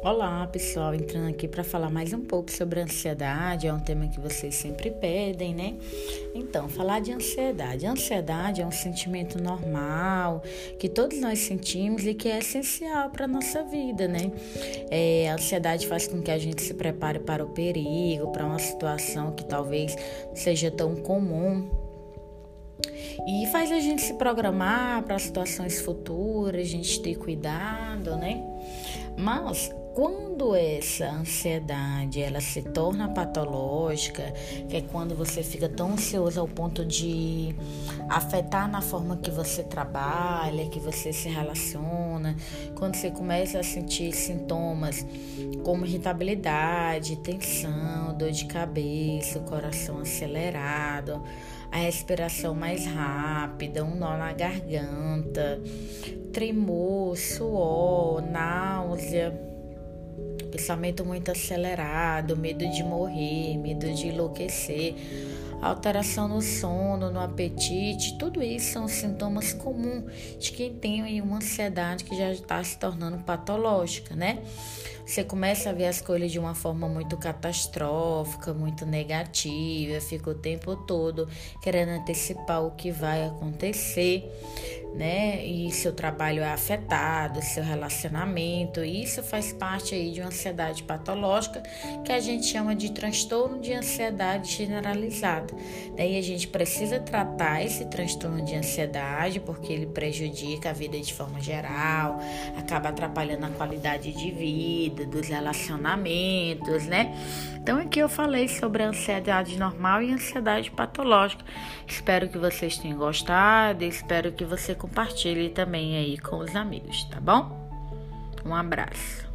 Olá, pessoal, entrando aqui para falar mais um pouco sobre ansiedade, é um tema que vocês sempre pedem, né? Então, falar de ansiedade. ansiedade é um sentimento normal que todos nós sentimos e que é essencial para a nossa vida, né? É, a ansiedade faz com que a gente se prepare para o perigo, para uma situação que talvez seja tão comum e faz a gente se programar para situações futuras, a gente ter cuidado, né? Mas quando essa ansiedade ela se torna patológica, que é quando você fica tão ansioso ao ponto de afetar na forma que você trabalha, que você se relaciona, quando você começa a sentir sintomas como irritabilidade, tensão, dor de cabeça, coração acelerado, a respiração mais rápida, um nó na garganta, tremor, suor, náusea pensamento muito acelerado, medo de morrer, medo de enlouquecer, alteração no sono, no apetite, tudo isso são sintomas comuns de quem tem uma ansiedade que já está se tornando patológica, né? Você começa a ver as coisas de uma forma muito catastrófica, muito negativa, fica o tempo todo querendo antecipar o que vai acontecer né? E seu trabalho é afetado, seu relacionamento, isso faz parte aí de uma ansiedade patológica que a gente chama de transtorno de ansiedade generalizada. Daí a gente precisa tratar esse transtorno de ansiedade porque ele prejudica a vida de forma geral, acaba atrapalhando a qualidade de vida, dos relacionamentos, né? Então aqui eu falei sobre a ansiedade normal e ansiedade patológica. Espero que vocês tenham gostado, espero que você compartilhe também aí com os amigos, tá bom? Um abraço.